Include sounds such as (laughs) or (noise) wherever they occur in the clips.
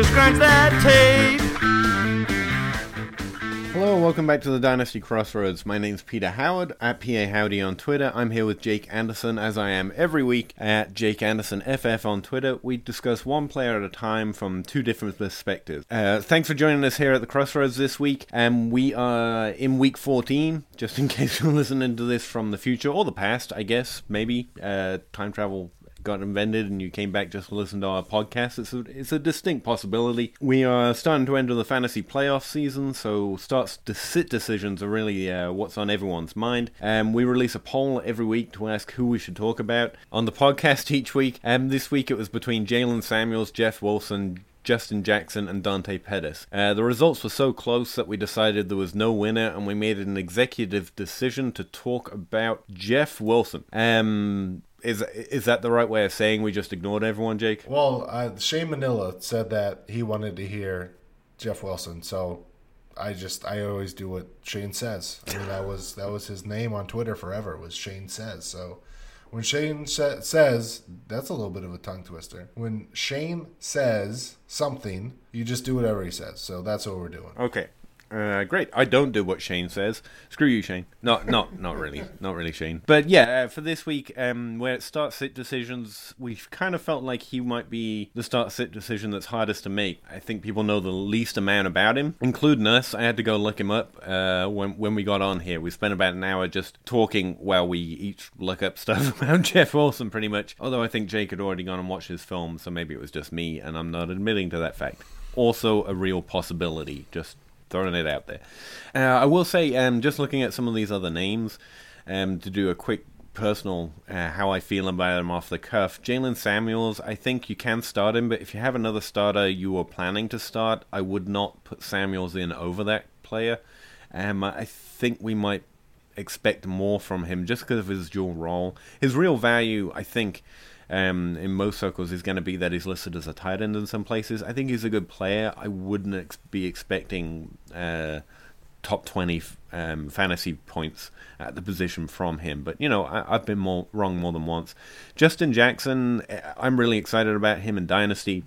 Just grinds that tape. Hello, welcome back to the Dynasty Crossroads. My name's Peter Howard at PA Howdy on Twitter. I'm here with Jake Anderson, as I am every week at Jake Anderson FF on Twitter. We discuss one player at a time from two different perspectives. Uh, thanks for joining us here at the Crossroads this week. Um, we are in week 14, just in (laughs) case you're listening to this from the future or the past, I guess, maybe. Uh, time travel got invented and you came back just to listen to our podcast, it's a, it's a distinct possibility. We are starting to enter the fantasy playoff season, so starts to sit decisions are really uh, what's on everyone's mind. Um, we release a poll every week to ask who we should talk about on the podcast (laughs) each week. Um, this week it was between Jaylen Samuels, Jeff Wilson, Justin Jackson and Dante Pettis. Uh, the results were so close that we decided there was no winner, and we made an executive decision to talk about Jeff Wilson. Um, is is that the right way of saying we just ignored everyone, Jake? Well, uh, Shane Manila said that he wanted to hear Jeff Wilson, so I just I always do what Shane says. I mean that was that was his name on Twitter forever was Shane says. So when Shane sa- says, that's a little bit of a tongue twister. When Shane says something, you just do whatever he says. So that's what we're doing. Okay. Uh, great. I don't do what Shane says. Screw you, Shane. Not, not, not really. Not really, Shane. But yeah, uh, for this week, um, where it start sit decisions, we've kind of felt like he might be the start sit decision that's hardest to make. I think people know the least amount about him, including us. I had to go look him up uh, when when we got on here. We spent about an hour just talking while we each look up stuff (laughs) about Jeff Wilson, pretty much. Although I think Jake had already gone and watched his film, so maybe it was just me, and I'm not admitting to that fact. Also, a real possibility. Just throwing it out there. Uh, I will say, um, just looking at some of these other names, um, to do a quick personal uh, how I feel about him off the cuff. Jaylen Samuels, I think you can start him, but if you have another starter you were planning to start, I would not put Samuels in over that player. Um, I think we might expect more from him just because of his dual role. His real value, I think, um, in most circles is going to be that he's listed as a tight end in some places. I think he's a good player. I wouldn't ex- be expecting uh, top 20 um, fantasy points at the position from him. But, you know, I, have been more wrong more than once. Justin Jackson, I'm really excited about him in Dynasty.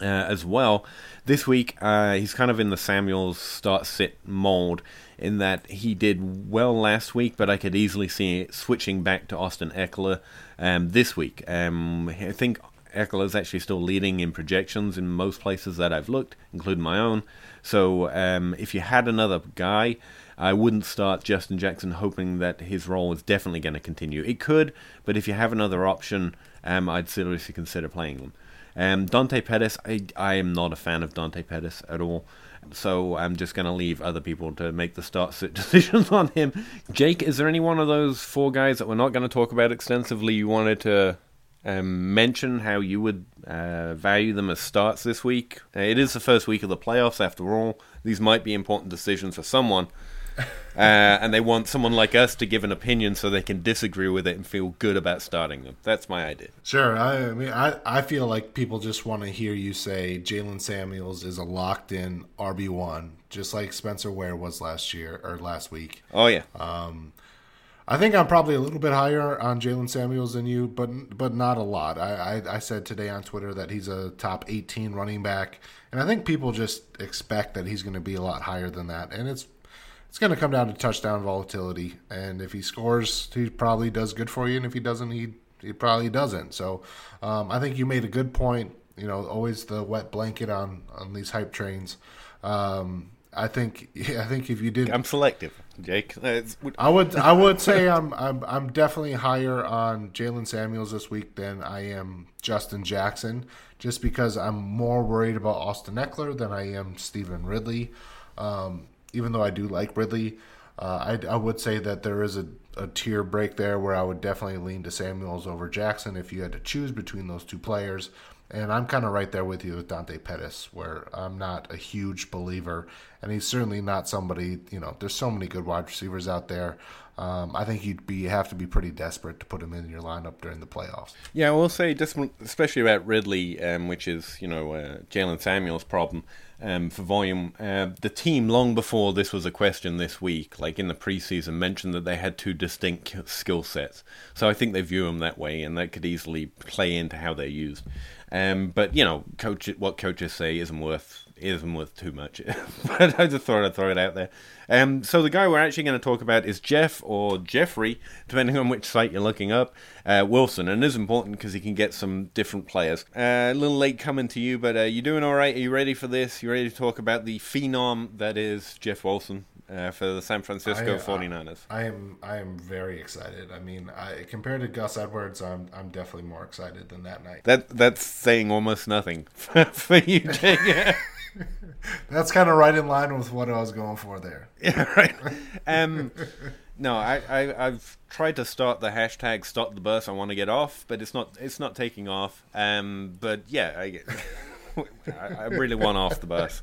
Uh, as well. This week, uh, he's kind of in the Samuels start sit mold in that he did well last week, but I could easily see it switching back to Austin Ekeler um, this week. Um, I think Ekeler is actually still leading in projections in most places that I've looked, including my own. So um, if you had another guy, I wouldn't start Justin Jackson hoping that his role is definitely going to continue. It could, but if you have another option, um, I'd seriously consider playing them. Um, Dante Pettis, I, I am not a fan of Dante Pettis at all. So I'm just going to leave other people to make the start sit (laughs) decisions on him. Jake, is there any one of those four guys that we're not going to talk about extensively you wanted to um, mention how you would uh, value them as starts this week? Uh, it is the first week of the playoffs, after all. These might be important decisions for someone. (laughs) uh, and they want someone like us to give an opinion so they can disagree with it and feel good about starting them. That's my idea. Sure. I, I mean, I, I feel like people just want to hear you say Jaylen Samuels is a locked in RB1, just like Spencer Ware was last year or last week. Oh, yeah. Um, I think I'm probably a little bit higher on Jaylen Samuels than you, but but not a lot. I, I, I said today on Twitter that he's a top 18 running back, and I think people just expect that he's going to be a lot higher than that, and it's it's going to come down to touchdown volatility. And if he scores, he probably does good for you. And if he doesn't, he he probably doesn't. So um, I think you made a good point. You know, always the wet blanket on on these hype trains. Um, I think (laughs) I think if you did, I'm selective. Jake. I would I would (laughs) say I'm I'm I'm definitely higher on Jaylen Samuels this week than I am Justin Jackson, just because I'm more worried about Austin Ekeler than I am Stevan Ridley. Um, even though I do like Ridley, uh, I, I would say that there is a, a tier break there where I would definitely lean to Samuels over Jackson if you had to choose between those two players. And I'm kind of right there with you with Dante Pettis, where I'm not a huge believer, and he's certainly not somebody. You know, there's so many good wide receivers out there. Um, I think you'd be have to be pretty desperate to put him in your lineup during the playoffs. Yeah, I will say just especially about Ridley, um, which is you know uh, Jaylen Samuel's problem um, for volume. Uh, the team long before this was a question this week, like in the preseason, mentioned that they had two distinct skill sets. So I think they view them that way, and that could easily play into how they're used. Um, but you know, coach, what coaches say isn't worth isn't worth too much. (laughs) but I just thought I'd throw it out there. Um, so the guy we're actually going to talk about is Jeff or Jeffrey, depending on which site you're looking up. Uh, Wilson, and is important because he can get some different players. Uh, a little late coming to you, but uh, you doing all right? Are you ready for this? You ready to talk about the phenom that is Jeff Wilson? Uh, for the San Francisco I- 49ers. I am I am very excited. I mean, I, compared to Gus Edwards, I'm I'm definitely more excited than that night. That that's saying almost nothing (laughs) for you, Jake. (laughs) That's kind of right in line with what I was going for there. (laughs) Yeah, right. Um, no, I, I I've tried to start the hashtag stop the bus. I want to get off, but it's not it's not taking off. Um, but yeah, I. (laughs) I, I really want off the bus.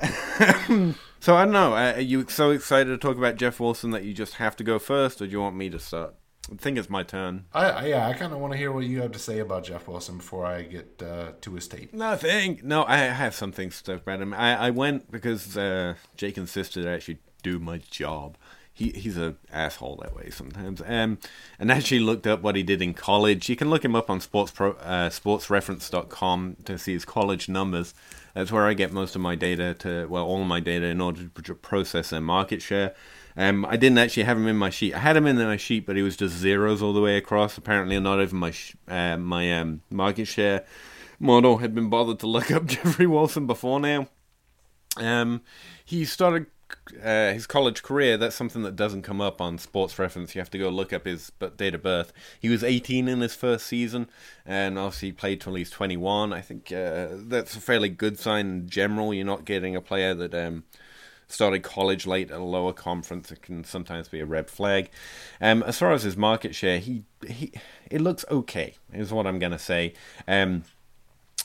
(laughs) so I don't know. Uh, Are you so excited to talk about Jeff Wilson that you just have to go first, or do you want me to start? I think it's my turn. I, I yeah, I kind of want to hear what you have to say about Jeff Wilson before I get uh, to his tape. Nothing. No, I have some things to about him. I, I went because uh, Jake insisted I actually do my job. He he's a asshole that way sometimes. Um, and actually looked up what he did in college. You can look him up on sports pro, uh, sportsreference.com to see his college numbers. That's where I get most of my data to well all my data in order to process their market share. Um, I didn't actually have him in my sheet. I had him in my sheet, but he was just zeros all the way across. Apparently, not even my sh- uh, my um, market share model had been bothered to look (laughs) up Jeffrey Wilson before now. Um, he started uh, his college career. That's something that doesn't come up on Sports Reference. You have to go look up his date of birth. He was 18 in his first season, and obviously played till he's 21. I think uh, that's a fairly good sign in general. You're not getting a player that um, started college late at a lower conference. It can sometimes be a red flag. Um, as far as his market share, he he it looks okay. Is what I'm gonna say. Um,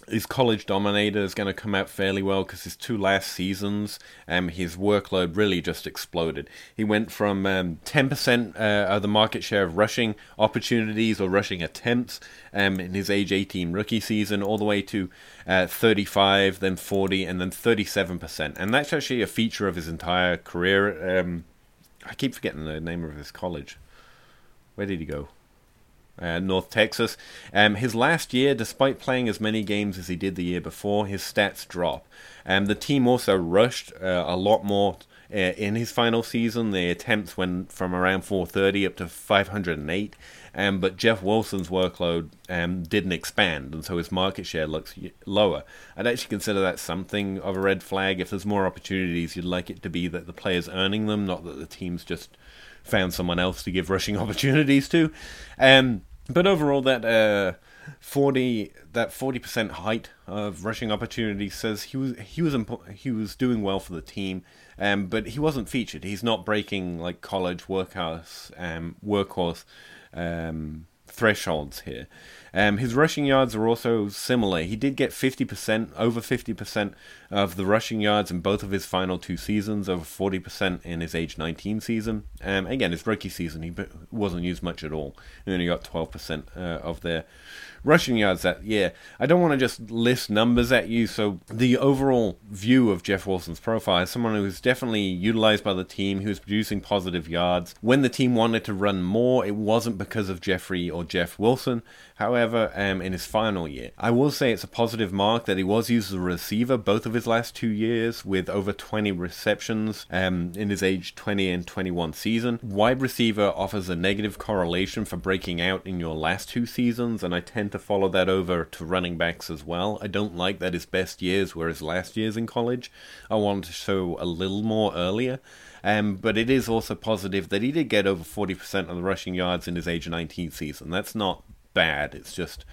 his college dominator is going to come out fairly well because his two last seasons, um, his workload really just exploded. He went from um, 10% uh, of the market share of rushing opportunities or rushing attempts um, in his age 18 rookie season, all the way to uh, 35, then 40, and then 37%. And that's actually a feature of his entire career. Um, I keep forgetting the name of his college. Where did he go? Uh, North Texas. Um, his last year, despite playing as many games as he did the year before, his stats drop. Um, the team also rushed uh, a lot more uh, in his final season. The attempts went from around 430 up to 508. Um, but Jeff Wilson's workload um, didn't expand, and so his market share looks lower. I'd actually consider that something of a red flag. If there's more opportunities, you'd like it to be that the player's earning them, not that the team's just found someone else to give rushing (laughs) opportunities to. Um, but overall, that uh, forty that forty percent height of rushing opportunity says he was he was impo- he was doing well for the team, um, but he wasn't featured. He's not breaking like college workhouse um, workhorse um, thresholds here. Um, his rushing yards are also similar. He did get 50%, over 50% of the rushing yards in both of his final two seasons, over 40% in his age 19 season. Um, again, his rookie season, he wasn't used much at all. He only got 12% uh, of their rushing yards that year. I don't want to just list numbers at you, so the overall view of Jeff Wilson's profile is someone who was definitely utilized by the team, who was producing positive yards. When the team wanted to run more, it wasn't because of Jeffrey or Jeff Wilson. However, however, um, in his final year. I will say it's a positive mark that he was used as a receiver both of his last two years with over 20 receptions um, in his age 20 and 21 season. Wide receiver offers a negative correlation for breaking out in your last two seasons, and I tend to follow that over to running backs as well. I don't like that his best years were his last years in college. I want to show a little more earlier. Um, but it is also positive that he did get over 40% of the rushing yards in his age 19 season. That's not bad. It's just.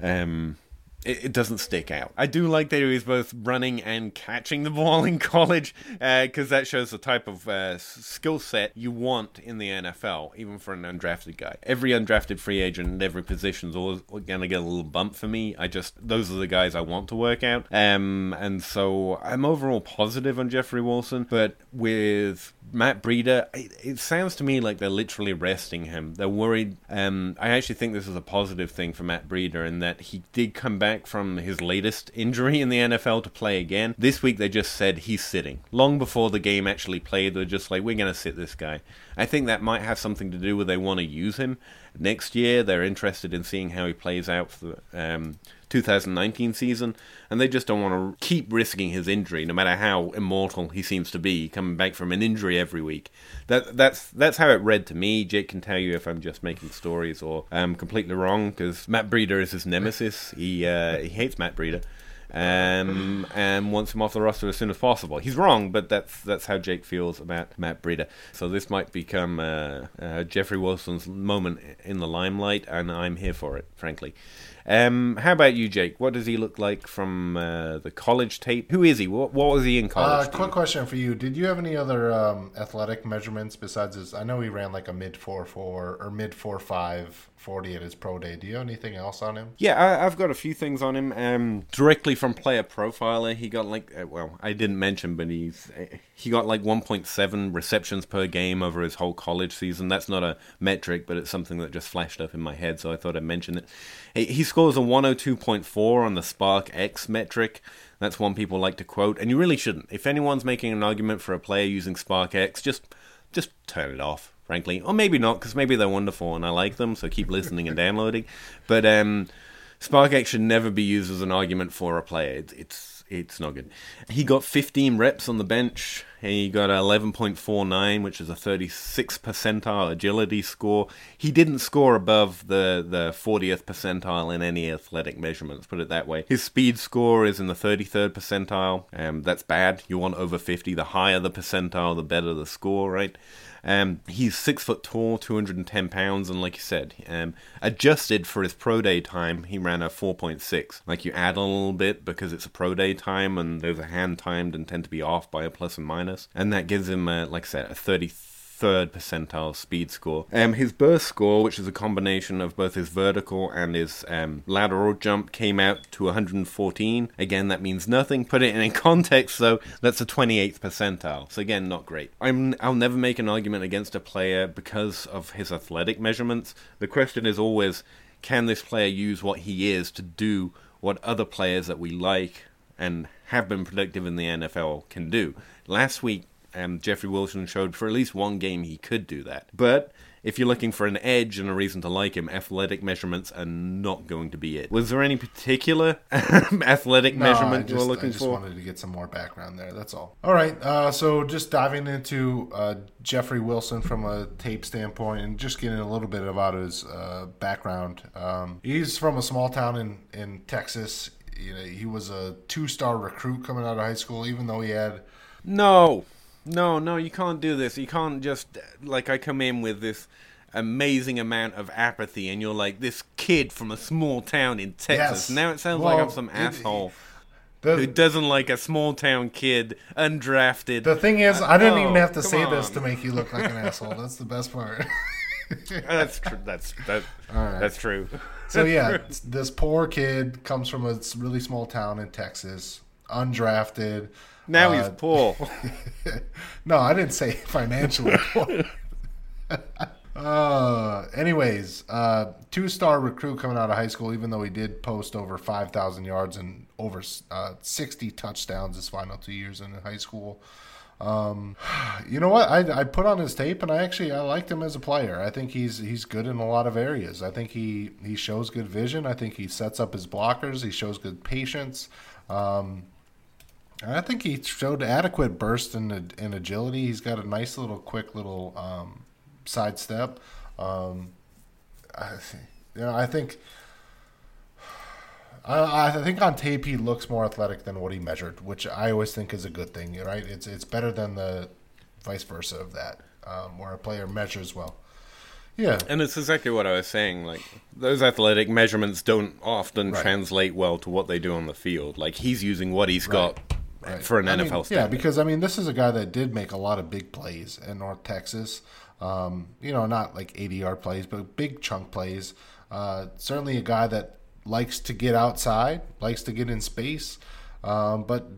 Um, it, it doesn't stick out. I do like that he was both running and catching the ball in college because uh, that shows the type of uh, skill set you want in the NFL, even for an undrafted guy. Every undrafted free agent at every position is always going to get a little bump for me. I just, those are the guys I want to work out. Um, and so I'm overall positive on Jeffrey Wilson, but with Matt Breida, it, it, sounds to me like they're literally resting him. They're worried. Um, I actually think this is a positive thing for Matt Breida in that he did come back from his latest injury in the NFL to play again. This week they just said he's sitting. Long before the game actually played, they're just like, we're going to sit this guy. I think that might have something to do with they want to use him next year. They're interested in seeing how he plays out for the um, 2019 season, and they just don't want to keep risking his injury, no matter how immortal he seems to be, coming back from an injury every week. That that's that's how it read to me. Jake can tell you if I'm just making stories or I'm completely wrong, because Matt Breida is his nemesis. He uh, he hates Matt Breida um, and wants him off the roster as soon as possible. He's wrong, but that's that's how Jake feels about Matt Breida. So this might become uh, uh, Jeffrey Wilson's moment in the limelight, and I'm here for it, frankly. Um, how about you, Jake? What does he look like from uh, the college tape? Who is he? What, what was he in college? Uh, quick question for you: Did you have any other um, athletic measurements besides his? I know he ran like a mid four four or mid four five 40 at his pro day. Do you have anything else on him? Yeah, I, have got a few things on him. Um, directly from Player Profiler, he got like, uh, well, I didn't mention, but he's uh, he got like 1.7 receptions per game over his whole college season. That's not a metric, but it's something that just flashed up in my head, so I thought I'd mention it. He, scores a 102.4 on the SPARQ-x metric. That's one people like to quote, and you really shouldn't. If anyone's making an argument for a player using SPARQ-x, just just turn it off frankly. Or maybe not, because maybe they're wonderful and I like them, so keep listening and downloading. But um, SPARQ-x should never be used as an argument for a player. It's, it's, it's not good. He got 15 reps on the bench. He got 11.49, which is a 36th percentile agility score. He didn't score above the, the 40th percentile in any athletic measurements, put it that way. His speed score is in the 33rd percentile. Um, that's bad. You want over 50. The higher the percentile, the better the score, right? Um, he's six foot tall, 210 pounds, and like you said, um, adjusted for his pro day time, he ran a 4.6. Like you add a little bit because it's a pro day time and those are hand timed and tend to be off by a plus and minus, and that gives him, a, like I said, a 30 third percentile speed score. Um, his burst score, which is a combination of both his vertical and his um, lateral jump, came out to 114. Again, that means nothing. Put it in a (laughs) context, though, that's a 28th percentile. So again, not great. I'm, I'll never make an argument against a player because of his athletic measurements. The question is always, can this player use what he is to do what other players that we like and have been productive in the NFL can do? Last week, um, Jeffrey Wilson showed for at least one game he could do that. But if you're looking for an edge and a reason to like him, athletic measurements are not going to be it. Was there any particular athletic no, measurement just, you were looking for? I just for? wanted to get some more background there. That's all. All right. Uh, so just diving into uh, Jeffrey Wilson from a tape standpoint and just getting a little bit about his uh, background. Um, he's from a small town in, in Texas. You know, he was a two star recruit coming out of high school, even though he had. No. No, no, you can't do this. You can't just like I come in with this amazing amount of apathy, and you're like this kid from a small town in Texas. Yes. Now it sounds Well, like I'm some it- asshole The, who doesn't like a small town kid, undrafted. the thing is, I didn't even Oh, have to oh, come say this to make you look like an (laughs) asshole. That's the best part. (laughs) Uh, that's true. That's that, (laughs) right. That's true. So yeah, this poor kid comes from a really small town in Texas, undrafted. Now Uh, he's poor. (laughs) No, I didn't say financially poor. (laughs) uh, anyways, uh, two-star recruit coming out of high school. Even though he did post over five thousand yards and over uh, sixty touchdowns his final two years in high school. Um, you know what? I, I put on his tape, and I actually I liked him as a player. I think he's he's good in a lot of areas. I think he he shows good vision. I think he sets up his blockers. He shows good patience. Um, I think he showed adequate burst and in agility. He's got a nice little quick little um, sidestep. Um, I, you know, I think I, I think on tape he looks more athletic than what he measured, which I always think is a good thing. Right? It's it's better than the vice versa of that, um, where a player measures well. Yeah, and it's exactly what I was saying. Like those athletic measurements don't often Right. translate well to what they do on the field. Like he's using what he's Right. got Right. for an I NFL mean, Yeah, because I mean, this is a guy that did make a lot of big plays in North Texas. Um, you know, not like 80 yard plays, but big chunk plays. Uh, certainly a guy that likes to get outside, likes to get in space. Um, but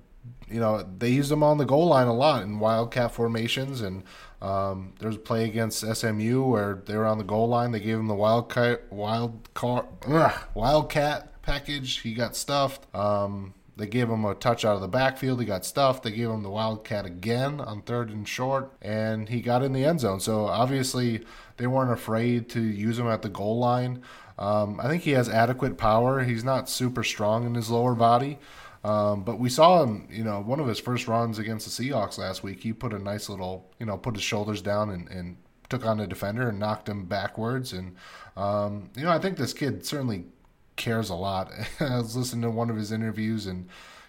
you know, they used him on the goal line a lot in wildcat formations. And um, there was a play against SMU where they were on the goal line. They gave him the wildcat wild car ugh, wildcat package. He got stuffed. Um, they gave him a touch out of the backfield. He got stuffed. They gave him the wildcat again on third and short, and he got in the end zone. So obviously they weren't afraid to use him at the goal line. Um, I think he has adequate power. He's not super strong in his lower body. Um, but we saw him, you know, one of his first runs against the Seahawks last week. He put a nice little, you know, put his shoulders down and, and took on the defender and knocked him backwards. And, um, you know, I think this kid certainly cares a lot. (laughs) I was listening to one of his interviews and,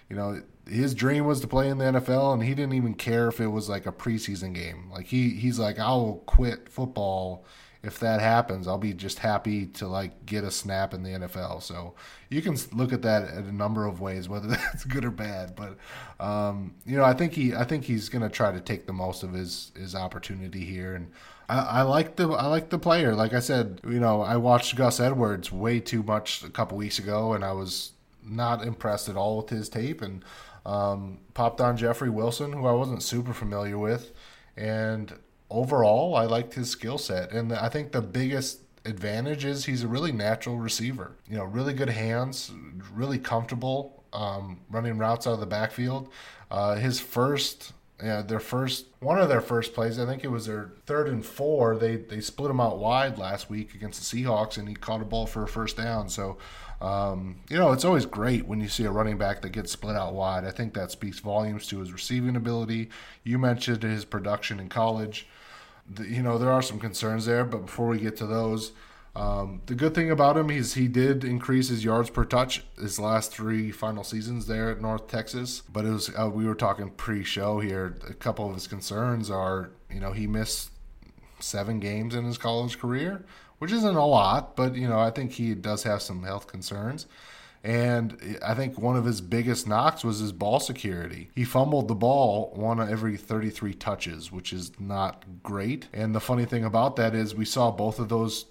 you know, his dream was to play in the NFL and he didn't even care if it was like a preseason game. Like he, he's like, I'll quit football if that happens, I'll be just happy to like get a snap in the NFL. So you can look at that in a number of ways, whether (laughs) that's good or bad. But um, you know, I think he, I think he's to try to take the most of his his opportunity here, and I, I like the I like the player. Like I said, you know, I watched Gus Edwards way too much a couple weeks ago, and I was not impressed at all with his tape, and um, popped on Jeffrey Wilson, who I wasn't super familiar with, and overall, I liked his skill set. And I think the biggest advantage is he's a really natural receiver. You know, really good hands, really comfortable um, running routes out of the backfield. Uh, his first. Yeah, their first one of their first plays, I think it was their third and four. They they split him out wide last week against the Seahawks, and he caught a ball for a first down. So, um, you know, it's always great when you see a running back that gets split out wide. I think that speaks volumes to his receiving ability. You mentioned his production in college the- you know there are some concerns there but before we get to those um, the good thing about him is he did increase his yards per touch his last three final seasons there at north texas but it was uh, we were talking pre-show here a couple of his concerns are you know he missed seven games in his college career which isn't a lot but you know i think he does have some health concerns and I think one of his biggest knocks was his ball security. He fumbled the ball one of every 33 touches, which is not great. And the funny thing about that is we saw both of those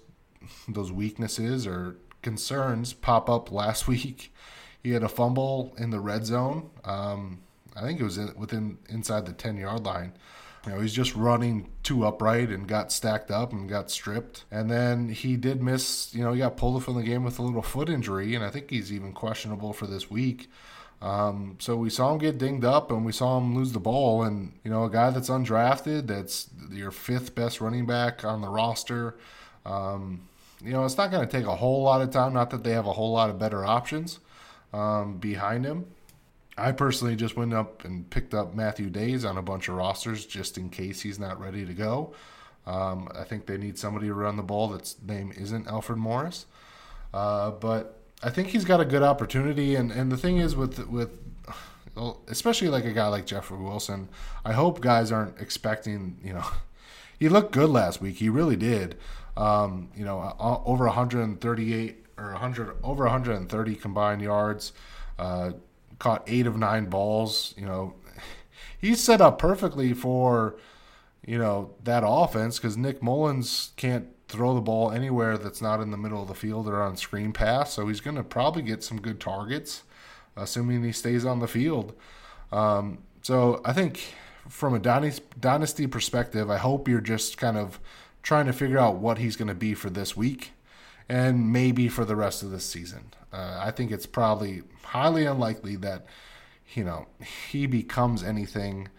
those weaknesses or concerns pop up last (laughs) week. He had a fumble in the red zone. Um, I think it was in, within inside the 10 yard line. You know, he's just running too upright and got stacked up and got stripped. And then he did miss, you know, he got pulled from the game with a little foot injury, and I think he's even questionable for this week. Um, so we saw him get dinged up and we saw him lose the ball. And, you know, a guy that's undrafted, that's your fifth best running back on the roster. Um, you know, it's not going to take a whole lot of time. Not that they have a whole lot of better options um, behind him. I personally just went up and picked up Matthew Dayes on a bunch of rosters just in case he's not ready to go. Um, I think they need somebody to run the ball that's name isn't Alfred Morris. Uh, but I think he's got a good opportunity. And, and the thing is with with especially like a guy like Jeffrey Wilson, I hope guys aren't expecting you know. (laughs) He looked good last week. He really did. Um, you know, uh, over 138 or 100 over 130 combined yards. Uh, caught eight of nine balls. You know, (laughs) he's set up perfectly for you know that offense because Nick Mullens can't throw the ball anywhere that's not in the middle of the field or on screen pass. So he's going to probably get some good targets, assuming he stays on the field. Um, so I think from a dynasty, dynasty perspective, I hope you're just kind of trying to figure out what he's going to be for this week and maybe for the rest of this season. Uh, I think it's probably highly unlikely that you know he becomes anything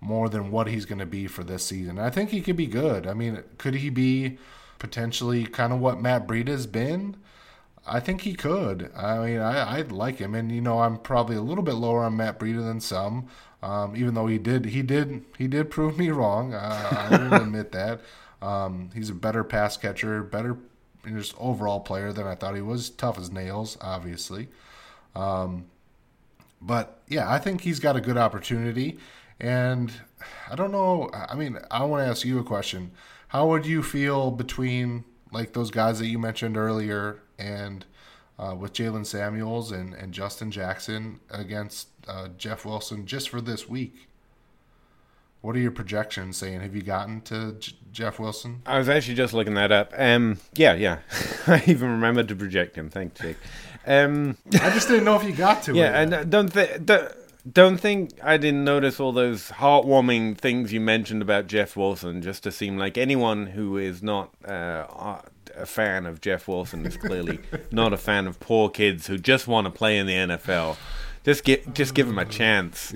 more than what he's going to be for this season. I think he could be good. I mean, could he be potentially kind of what Matt Breida's been? I think he could. I mean, I, I like him, and you know, I'm probably a little bit lower on Matt Breida than some. Um, even though he did, he did, he did prove me wrong. Uh, I will (laughs) admit that. Um, he's a better pass catcher, better just overall player than I thought he was. Tough as nails, obviously. Um, but yeah, I think he's got a good opportunity. And I don't know. I mean, I want to ask you a question. How would you feel between like those guys that you mentioned earlier and uh, with Jaylen Samuels and, and Justin Jackson against uh, Jeff Wilson just for this week? What are your projections saying? Have you gotten to J- Jeff Wilson? I was actually just looking that up. Um, yeah, yeah. (laughs) I even remembered to project him. Thanks, Jake. Um, I just didn't know if you got to (laughs) yeah, it. and uh, don't think don't, don't think I didn't notice all those heartwarming things you mentioned about Jeff Wilson. Just to seem like anyone who is not uh, a fan of Jeff Wilson is clearly (laughs) not a fan of poor kids who just want to play in the NFL. Just get, just give him a chance.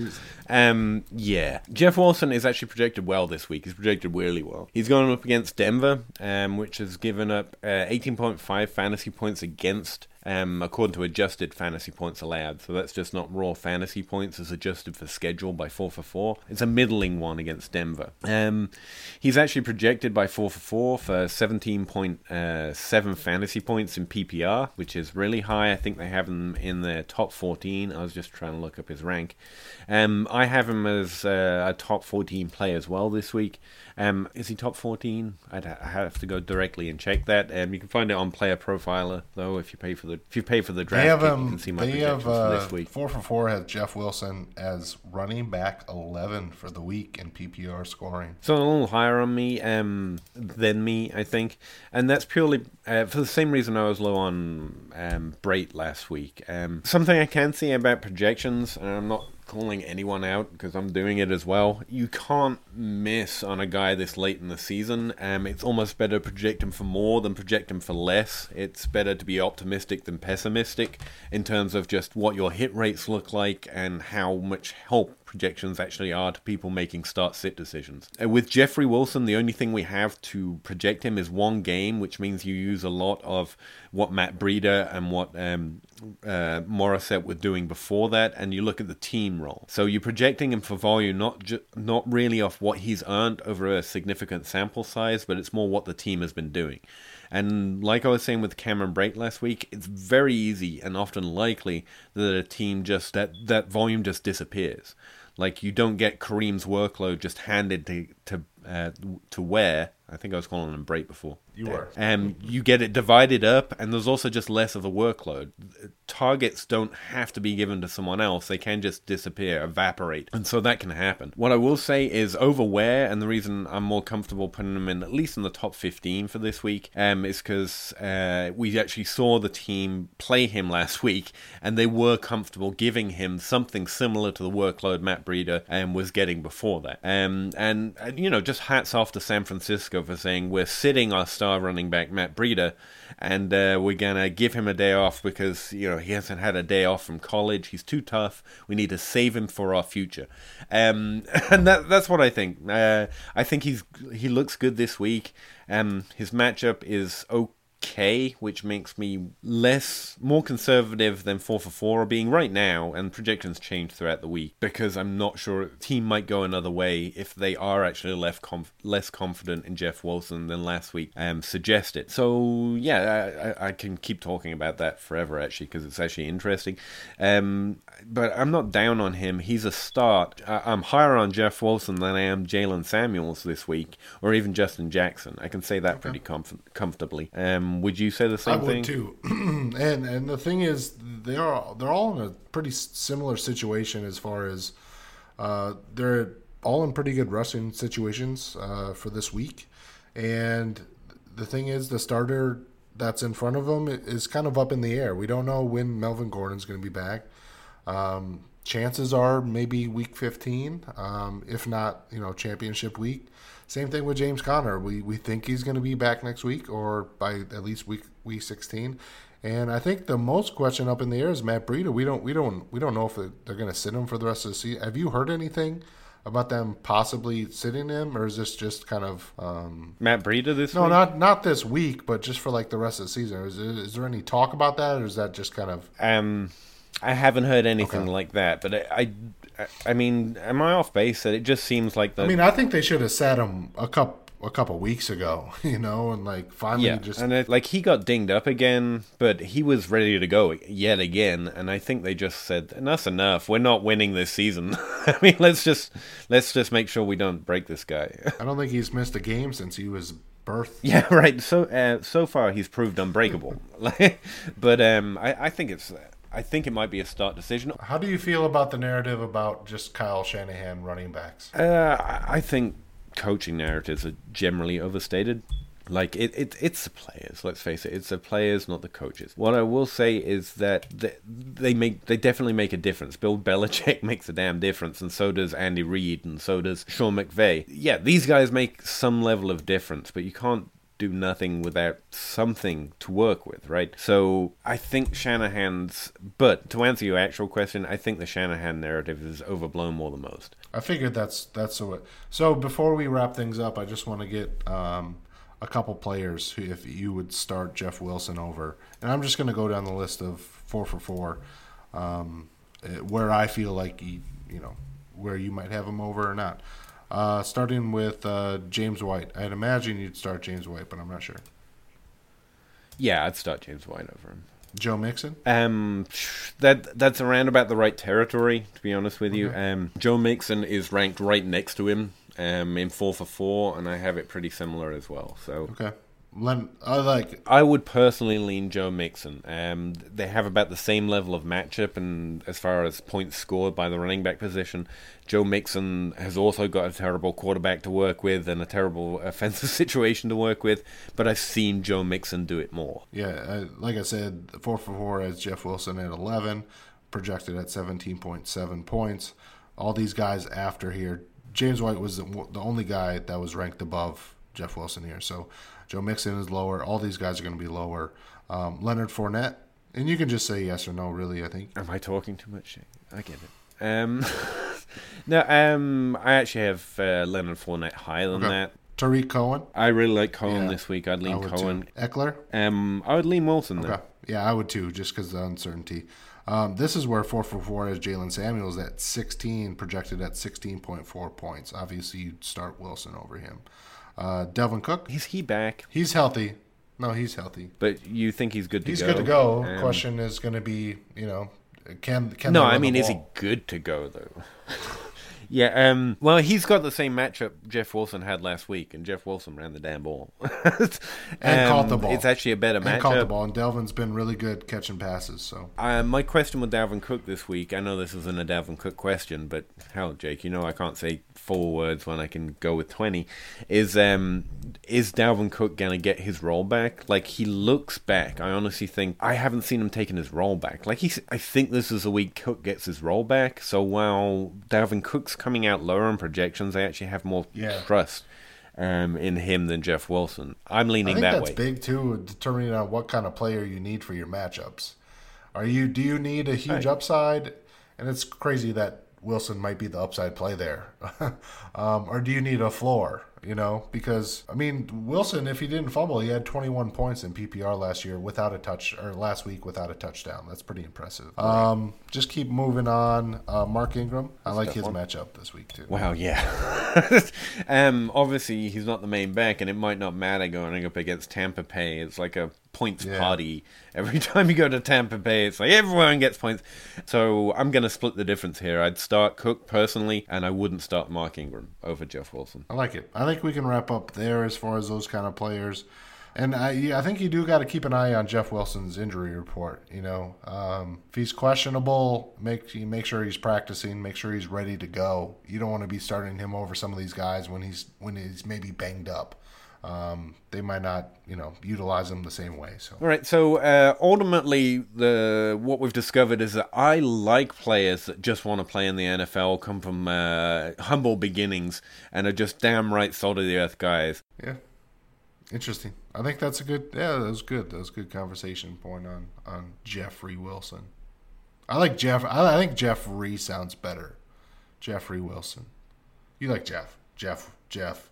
Um, yeah, Jeff Wilson is actually projected well this week. He's projected really well. He's going up against Denver, um, which has given up uh, 18.5 fantasy points against um, according to adjusted fantasy points allowed. So that's just not raw fantasy points as adjusted for schedule by 4 for 4. It's a middling one against Denver. Um, he's actually projected by 4 for 4 for 17.7 fantasy points in PPR, which is really high. I think they have him in their top 14. I was just trying to look up his rank. Um, I have him as uh, a top 14 player as well this week. Um, is he top 14? I'd have to go directly and check that. Um, you can find it on Player Profiler though if you pay for the if you pay for the draft. They have um, you can see my they projections have uh, for this week. four for four has Jeff Wilson as running back eleven for the week in PPR scoring. So a little higher on me um, than me, I think, and that's purely uh, for the same reason I was low on um, Brait last week. Um, something I can see about projections, and I'm not calling anyone out because I'm doing it as well. You can't miss on a guy this late in the season. Um, it's almost better to project him for more than project him for less. It's better to be optimistic than pessimistic in terms of just what your hit rates look like and how much help projections actually are to people making start sit decisions. Uh, with Jeffrey Wilson, the only thing we have to project him is one game, which means you use a lot of what Matt Breida and what um, uh, Morissette were doing before that, and you look at the team role. So you're projecting him for volume, not ju- not really off what he's earned over a significant sample size, but it's more what the team has been doing. And like I was saying with Cameron Brake last week, it's very easy and often likely that a team just that that volume just disappears. Like you don't get Kareem's workload just handed to to uh, to Ware. I think I was calling him Brake before. You were. Um, you get it divided up, and there's also just less of a workload. Targets don't have to be given to someone else; they can just disappear, evaporate, and so that can happen. What I will say is over Ware, and the reason I'm more comfortable putting him in at least in the top 15 for this week, um, is because uh, we actually saw the team play him last week, and they were comfortable giving him something similar to the workload Matt Breida um, was getting before that. Um, and, and you know, just hats off to San Francisco for saying we're sitting our star running back Matt Breida, and uh, we're gonna give him a day off because you know he hasn't had a day off from college. He's too tough. We need to save him for our future, um, (laughs) and that that's what I think. Uh, I think he's he looks good this week. Um, his matchup is okay which makes me less, more conservative than 4 for 4 being right now, and projections change throughout the week because I'm not sure the team might go another way if they are actually left conf- less confident in Jeff Wilson than last week um, suggested. So, yeah, I, I can keep talking about that forever actually because it's actually interesting. Um, but I'm not down on him. He's a start. I- I'm higher on Jeff Wilson than I am Jaylen Samuels this week, or even Justin Jackson. I can say that pretty comf- comfortably. Um, would you say the same thing? I thing? would too. (clears throat) and and the thing is, they are they're all in a pretty similar situation as far as uh, they're all in pretty good rushing situations uh, for this week. And the thing is, the starter that's in front of them is kind of up in the air. We don't know when Melvin Gordon's going to be back. Um, chances are maybe week 15, um, if not, you know, championship week. Same thing with James Conner. We we think he's going to be back next week or by at least week week 16. And I think the most question up in the air is Matt Breida. We don't we don't we don't know if they're going to sit him for the rest of the season. Have you heard anything about them possibly sitting him, or is this just kind of um, Matt Breida this no, week? not not this week, but just for like the rest of the season? Is, there- is there any talk about that, or is that just kind of Um, I haven't heard anything Okay. like that, but I, I, I mean, am I off base? That it just seems like the. I mean, I think they should have sat him a couple a couple weeks ago, (laughs) you know, and like finally yeah, just and it, like he got dinged up again, but he was ready to go yet again, and I think they just said enough's enough. We're not winning this season. (laughs) I mean, let's just let's just make sure we don't break this guy. I don't think he's missed a game since he was birth. Yeah, (laughs) right. So uh, so far he's proved unbreakable. But um, I, I think it's I think it might be a start decision. How do you feel about the narrative about just Kyle Shanahan running backs? Uh, I think coaching narratives are generally overstated. Like it, it, it's the players. Let's face it, it's the players, not the coaches. What I will say is that they, they make, they definitely make a difference. Bill Belichick (laughs) makes a damn difference, and so does Andy Reid, and so does Sean McVay. Yeah, these guys make some level of difference, but you can't do nothing without something to work with, right? So I think Shanahan's. But to answer your actual question, I think the Shanahan narrative is overblown more than most. I figured that's that's the way. So before we wrap things up, I just want to get um, a couple players who, if you would start Jeff Wilson over, and I'm just going to go down the list of four for four, um, eh, where I feel like you, you know where you might have him over or not. Uh, starting with uh, James White, I'd imagine you'd start James White, but I'm not sure. Yeah, I'd start James White over him. Joe Mixon, Um, that that's around about the right territory, to be honest with you. Um, Joe Mixon is ranked right next to him, um, in four for four, and I have it pretty similar as well. So okay. I like I would personally lean Joe Mixon. Um, they have about the same level of matchup, and as far as points scored by the running back position, Joe Mixon has also got a terrible quarterback to work with and a terrible (laughs) offensive situation to work with. But I've seen Joe Mixon do it more. Yeah, I, like I said, four for four as Jeff Wilson at eleven, projected at seventeen point seven points. All these guys after here, James White was the, the only guy that was ranked above Jeff Wilson here. So Joe Mixon is lower. All these guys are going to be lower. Um, Leonard Fournette, and you can just say yes or no. Really, I think. Am I talking too much? I get it. Um, (laughs) no, um, I actually have uh, Leonard Fournette higher than Okay. that. Tarik Cohen. I really like Cohen Yeah, this week. I'd lean Cohen. too. Ekeler. Um, I would lean Wilson. Okay. Yeah, I would too, just because of the uncertainty. Um, this is where 4 for 4 is Jaylen Samuels at 16, projected at 16.4 points. Obviously, you'd start Wilson over him. Uh, Dalvin Cook, Is he back? he's healthy. No, he's healthy. But you think he's good to He's go? He's good to go. Um, Question is going to be, you know, can can No, I mean, is he good to go though? (laughs) yeah. Um. Well, he's got the same matchup Jeff Wilson had last week, and Jeff Wilson ran the damn ball (laughs) And caught the Um, ball. It's actually a better and matchup. And caught the ball? And Dalvin's been really good catching passes. So Uh, my question with Dalvin Cook this week, I know this isn't a Dalvin Cook question, but hell, Jake, you know I can't say four words when I can go with 20. Is um is Dalvin Cook going to get his role back? Like, he looks back. I honestly think, I haven't seen him taking his role back. Like, he's, I think this is the week Cook gets his role back. So while Dalvin Cook's coming out lower in projections, I actually have more Yeah. trust um, in him than Jeff Wilson. I'm I leaning think that that's way. big too, determining on what kind of player you need for your matchups. Are you do you need a huge Right. upside? And it's crazy that Wilson might be the upside play there, (laughs) um, or do you need a floor? You know, because I mean Wilson, if he didn't fumble, he had 21 points in PPR last year without a touch, or last week without a touchdown. That's pretty impressive. Um, just keep moving on. Uh, Mark Ingram, I like his one. matchup this week too. Wow, yeah. (laughs) um, obviously, he's not the main back, and it might not matter going up against Tampa Bay. It's like a points Yeah. party. (laughs) Every time you go to Tampa Bay, it's like everyone gets points. So I'm going to split the difference here. I'd start Cook personally, and I wouldn't start Mark Ingram over Jeff Wilson. I like it. I think we can wrap up there as far as those kind of players. And I, yeah, I think you do got to keep an eye on Jeff Wilson's injury report. You know, um, if he's questionable, make you make sure he's practicing, make sure he's ready to go. You don't want to be starting him over some of these guys when he's when he's maybe banged up. Um, they might not, you know, utilize them the same way. So All right. So uh, ultimately, the what we've discovered is that I like players that just want to play in the NFL, come from uh, humble beginnings, and are just damn right salt of the earth guys. yeah, interesting. I think that's a good. Yeah, that was good. That was a good conversation point on on Jeffrey Wilson. I like Jeff. I, I think Jeffrey sounds better. Jeffrey Wilson. You like Jeff. Jeff. Jeff.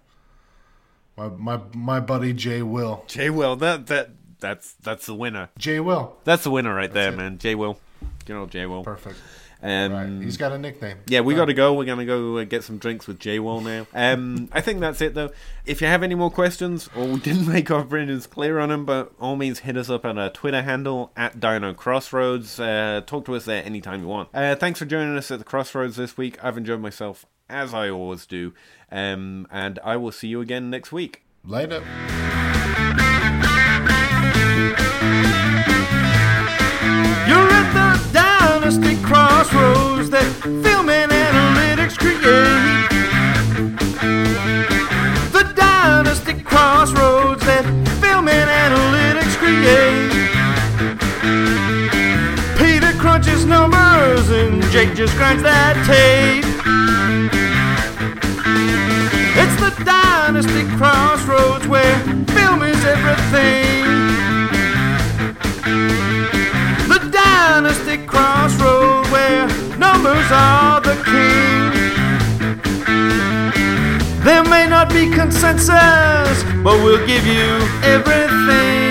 My my my buddy Jay Will. Jay Will. That that that's that's the winner. Jay Will. That's the winner right there, it. man. Jay Will. Good old Jay Will. Perfect. Um, Right. He's got a nickname. Yeah, we got to go. We're gonna go get some drinks with J Wall now. Um, I think that's it though. If you have any more questions, or we didn't make our opinions clear on them, but all means hit us up on our Twitter handle at Dino Crossroads. Uh, talk to us there anytime you want. Uh, thanks for joining us at the Crossroads this week. I've enjoyed myself as I always do, um, and I will see you again next week. Later. Film and analytics create. The dynasty crossroads that film and analytics create. Peter crunches numbers and Jake just grinds that tape. It's the dynasty crossroads where film is everything. The dynasty crossroad where numbers are the king. There may not be consensus, but we'll give you everything.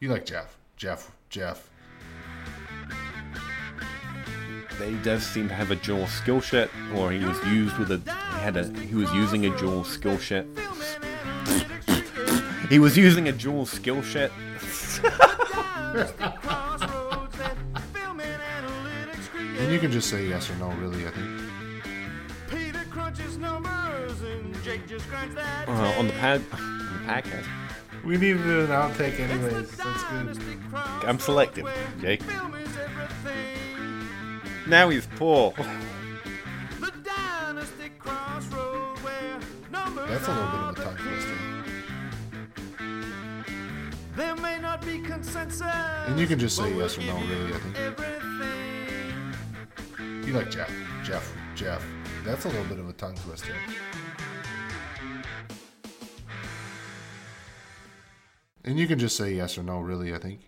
You like Jeff. Jeff. Jeff. He does seem to have a dual skill set, or he was used with a he had a he was using a dual skill set. He was using a dual skill set. And you can just say yes or no, really, I think. Peter crunches numbers and Jake just grinds that Uh, on the pad, on the podcast. We needed an outtake anyways. That's good. I'm selective, Jake. Film is everything. Now he's poor. That's a little bit of a tongue twister. There may not be consensus. And you can just say yes or no, really, I think. Everything. You like Jeff. Jeff. Jeff. That's a little bit of a tongue twister. And you can just say yes or no, really, I think.